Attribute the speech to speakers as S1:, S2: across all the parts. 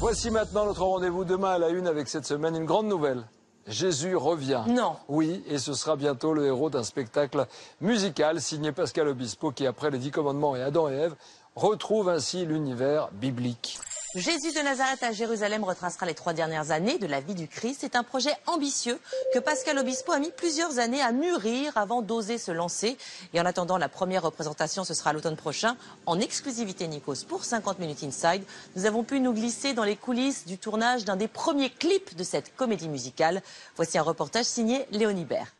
S1: Voici maintenant notre rendez-vous demain à la une avec cette semaine une grande nouvelle. Jésus revient.
S2: Non.
S1: Oui, et ce sera bientôt le héros d'un spectacle musical signé Pascal Obispo qui, après les Dix Commandements et Adam et Ève, retrouve ainsi l'univers biblique.
S2: Jésus de Nazareth à Jérusalem retracera les trois dernières années de la vie du Christ. C'est un projet ambitieux que Pascal Obispo a mis plusieurs années à mûrir avant d'oser se lancer. Et en attendant, la première représentation, ce sera l'automne prochain, en exclusivité Nikos pour 50 minutes Inside. Nous avons pu nous glisser dans les coulisses du tournage d'un des premiers clips de cette comédie musicale. Voici un reportage signé Léonie Bert.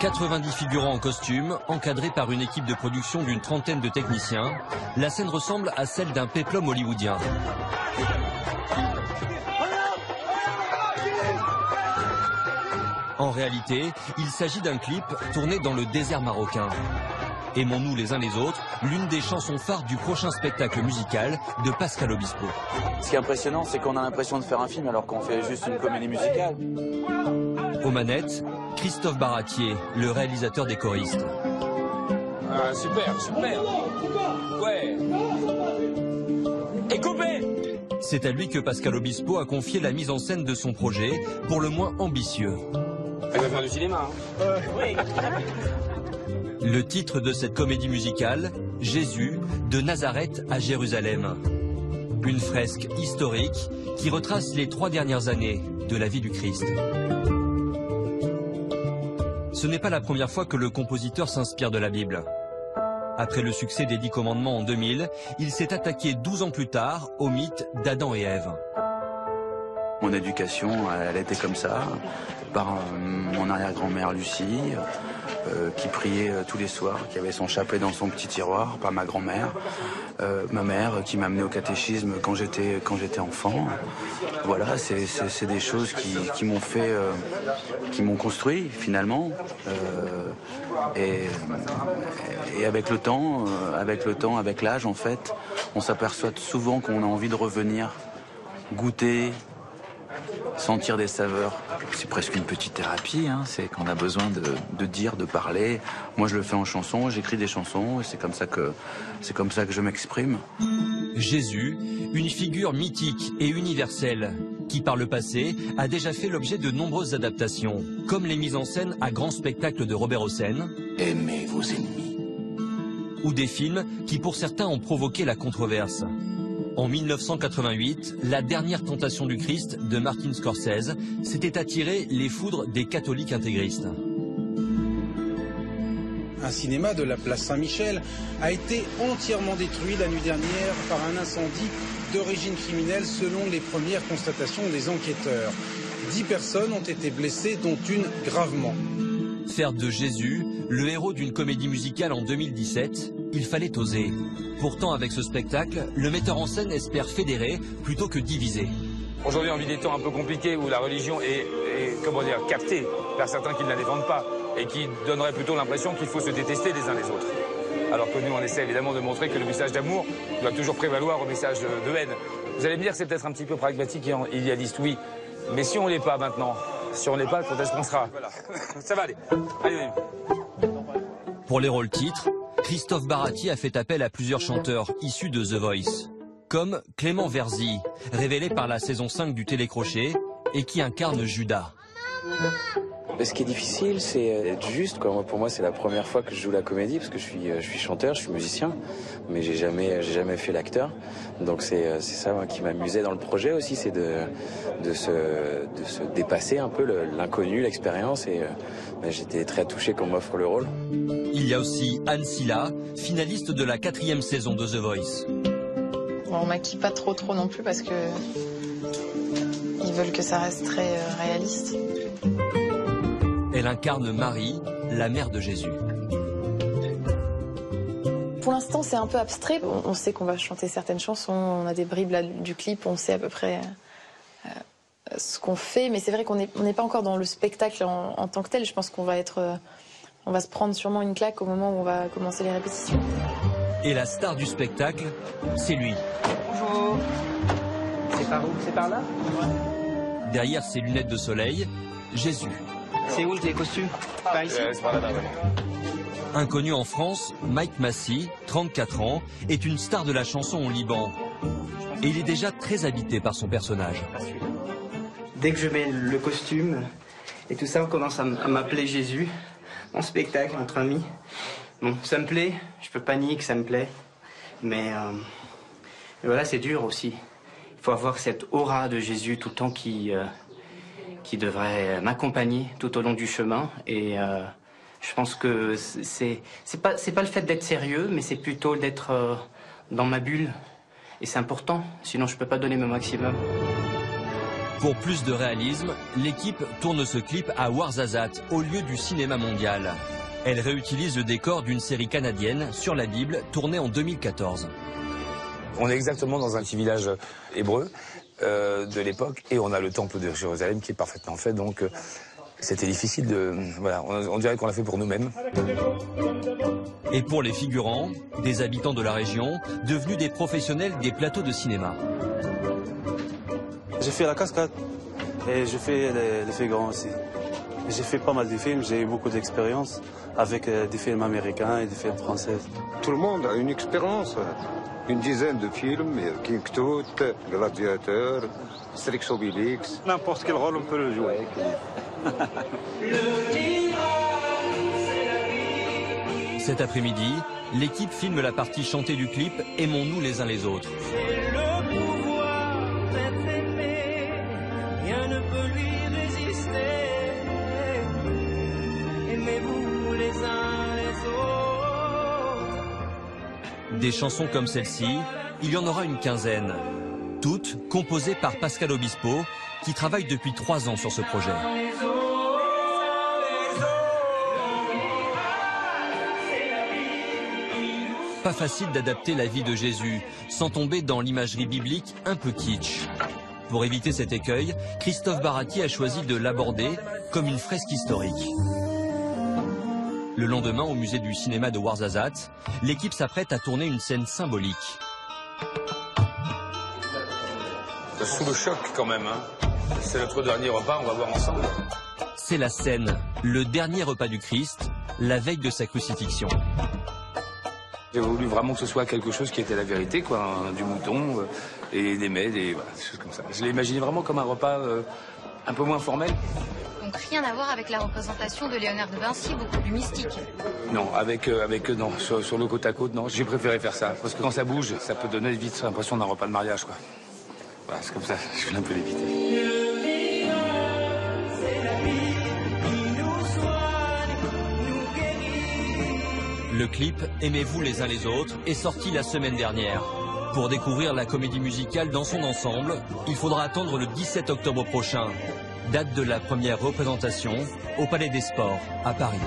S3: 90 figurants en costume, encadrés par une équipe de production d'une trentaine de techniciens, la scène ressemble à celle d'un péplum hollywoodien. En réalité, il s'agit d'un clip tourné dans le désert marocain. Aimons-nous les uns les autres, l'une des chansons phares du prochain spectacle musical de Pascal Obispo.
S4: Ce qui est impressionnant, c'est qu'on a l'impression de faire un film alors qu'on fait juste une comédie musicale.
S3: Aux manettes, Christophe Baratier, le réalisateur des choristes.
S5: Ah, super, super. Ouais. Et coupé
S3: C'est à lui que Pascal Obispo a confié la mise en scène de son projet, pour le moins ambitieux.
S5: Elle va faire du cinéma. Hein. Oui.
S3: Le titre de cette comédie musicale, Jésus, de Nazareth à Jérusalem. Une fresque historique qui retrace les trois dernières années de la vie du Christ. Ce n'est pas la première fois que le compositeur s'inspire de la Bible. Après le succès des Dix Commandements en 2000, il s'est attaqué 12 ans plus tard au mythe d'Adam et Ève.
S4: Mon éducation, elle était comme ça, par mon arrière-grand-mère Lucie, euh, qui priait euh, tous les soirs, qui avait son chapelet dans son petit tiroir, par ma grand-mère, euh, ma mère qui m'a amené au catéchisme quand j'étais quand j'étais enfant. Voilà, c'est des choses qui, qui m'ont fait, qui m'ont construit finalement. Et, et avec le temps, avec le temps, avec l'âge, en fait, on s'aperçoit souvent qu'on a envie de revenir, goûter, sentir des saveurs. C'est presque une petite thérapie, hein. c'est qu'on a besoin de, de dire, de parler. Moi je le fais en chanson, j'écris des chansons, et c'est comme ça que c'est comme ça que je m'exprime.
S3: Jésus, une figure mythique et universelle, qui par le passé a déjà fait l'objet de nombreuses adaptations, comme les mises en scène à grand spectacle de Robert Hossein,
S4: Aimez vos ennemis.
S3: ou des films qui pour certains ont provoqué la controverse. En 1988, La dernière tentation du Christ de Martin Scorsese s'était attiré les foudres des catholiques intégristes.
S6: Un cinéma de la place Saint-Michel a été entièrement détruit la nuit dernière par un incendie d'origine criminelle selon les premières constatations des enquêteurs. Dix personnes ont été blessées, dont une gravement.
S3: Faire de Jésus le héros d'une comédie musicale en 2017, il fallait oser. Pourtant, avec ce spectacle, le metteur en scène espère fédérer plutôt que diviser.
S5: Aujourd'hui, on vit des temps un peu compliqués où la religion est, est, comment dire, captée par certains qui ne la défendent pas et qui donneraient plutôt l'impression qu'il faut se détester les uns les autres. Alors que nous, on essaie évidemment de montrer que le message d'amour doit toujours prévaloir au message de, de haine. Vous allez me dire que c'est peut-être un petit peu pragmatique et idéaliste, oui. Mais si on l'est pas maintenant, si on l'est pas, quand est-ce qu'on sera? Voilà. Ça va aller. Allez, allez.
S3: Pour les rôles titres, Christophe Barati a fait appel à plusieurs chanteurs issus de The Voice, comme Clément Verzy, révélé par la saison 5 du Télécrochet et qui incarne Judas.
S4: Ce qui est difficile, c'est être juste. Quoi. Moi, pour moi, c'est la première fois que je joue la comédie parce que je suis, euh, je suis chanteur, je suis musicien, mais j'ai jamais, j'ai jamais fait l'acteur. Donc c'est, euh, c'est ça moi, qui m'amusait dans le projet aussi, c'est de, de, se, de se dépasser un peu le- l'inconnu, l'expérience. Et euh, ben, j'étais très touché qu'on m'offre le rôle.
S3: Il y a aussi Anne Silla, finaliste de la quatrième saison de The Voice.
S7: Bon, on maquille pas trop trop non plus parce que ils veulent que ça reste très euh, réaliste.
S3: Elle incarne Marie, la mère de Jésus.
S7: Pour l'instant, c'est un peu abstrait. On, sait qu'on va chanter certaines chansons, on a des bribes là, du clip, on sait à peu près euh, euh, ce qu'on fait, mais c'est vrai qu'on n'est pas encore dans le spectacle en, en tant que tel. Je pense qu'on va être, euh, on va se prendre sûrement une claque au moment où on va commencer les répétitions.
S3: Et la star du spectacle, c'est lui.
S2: Bonjour.
S8: C'est par où? C'est par là?
S3: Derrière ses lunettes de soleil, Jésus.
S8: C'est où les costumes Par ici
S5: Euh.
S3: Inconnu en France, Mike Massey, 34 ans, est une star de la chanson au Liban. Et il est déjà très habité par son personnage.
S8: Dès que je mets le costume et tout ça, on commence à m'appeler Jésus. Mon spectacle entre amis. Bon, ça me plaît. Je peux pas nier que ça me plaît. Mais, euh, mais voilà, c'est dur aussi. Il faut avoir cette aura de Jésus tout le temps qui, euh, qui devrait m'accompagner tout au long du chemin. Et euh, je pense que c'est c'est pas pas le fait d'être sérieux, mais c'est plutôt d'être euh, dans ma bulle. Et c'est important. Sinon, je peux pas donner mon maximum.
S3: Pour plus de réalisme, l'équipe tourne ce clip à Ouarzazate, au lieu du cinéma mondial. Elle réutilise le décor d'une série canadienne sur la Bible, tournée en 2014.
S5: On est exactement dans un petit village hébreu euh, de l'époque et on a le temple de Jérusalem qui est parfaitement fait. Donc euh, c'était difficile de... Voilà, on, on dirait qu'on l'a fait pour nous-mêmes.
S3: Et pour les figurants, des habitants de la région, devenus des professionnels des plateaux de cinéma.
S9: J'ai fait la cascade et je fais les, les figurants aussi. J'ai fait pas mal de films, j'ai eu beaucoup d'expérience avec euh, des films américains et des films français.
S10: Tout le monde a une expérience. Une dizaine de films, King Tut, Gladiateur, Strix Obélix.
S9: N'importe quel rôle on peut le jouer.
S3: Cet après-midi, l'équipe filme la partie chantée du clip Aimons-nous
S11: les uns les autres.
S3: Des chansons comme celle-ci, il y en aura une quinzaine. Toutes composées par Pascal Obispo, qui travaille depuis trois ans sur ce projet. Pas facile d'adapter la vie de Jésus sans tomber dans l'imagerie biblique un peu kitsch. Pour éviter cet écueil, Christophe Barati a choisi de l'aborder comme une fresque historique. Le lendemain, au musée du cinéma de Ouarzazate, l'équipe s'apprête à tourner une scène symbolique.
S5: Sous le choc quand même. Hein. C'est notre dernier repas, on va voir ensemble.
S3: C'est la scène, le dernier repas du Christ, la veille de sa crucifixion.
S5: J'ai voulu vraiment que ce soit quelque chose qui était la vérité, quoi, hein, du mouton euh, et des mets, des, voilà, des choses comme ça. Je l'ai imaginé vraiment comme un repas euh, un peu moins formel.
S12: Donc rien à voir avec la représentation de Léonard de Vinci, beaucoup plus mystique.
S5: Non, avec, euh, avec euh, non, sur, sur le côte à côte, non. J'ai préféré faire ça. Parce que quand ça bouge, ça peut donner vite l'impression d'un repas de mariage, quoi. Voilà, c'est comme ça, je voulais un peu l'éviter.
S3: Le clip Aimez-vous les uns les autres est sorti la semaine dernière. Pour découvrir la comédie musicale dans son ensemble, il faudra attendre le 17 octobre prochain, date de la première représentation au Palais des Sports à Paris.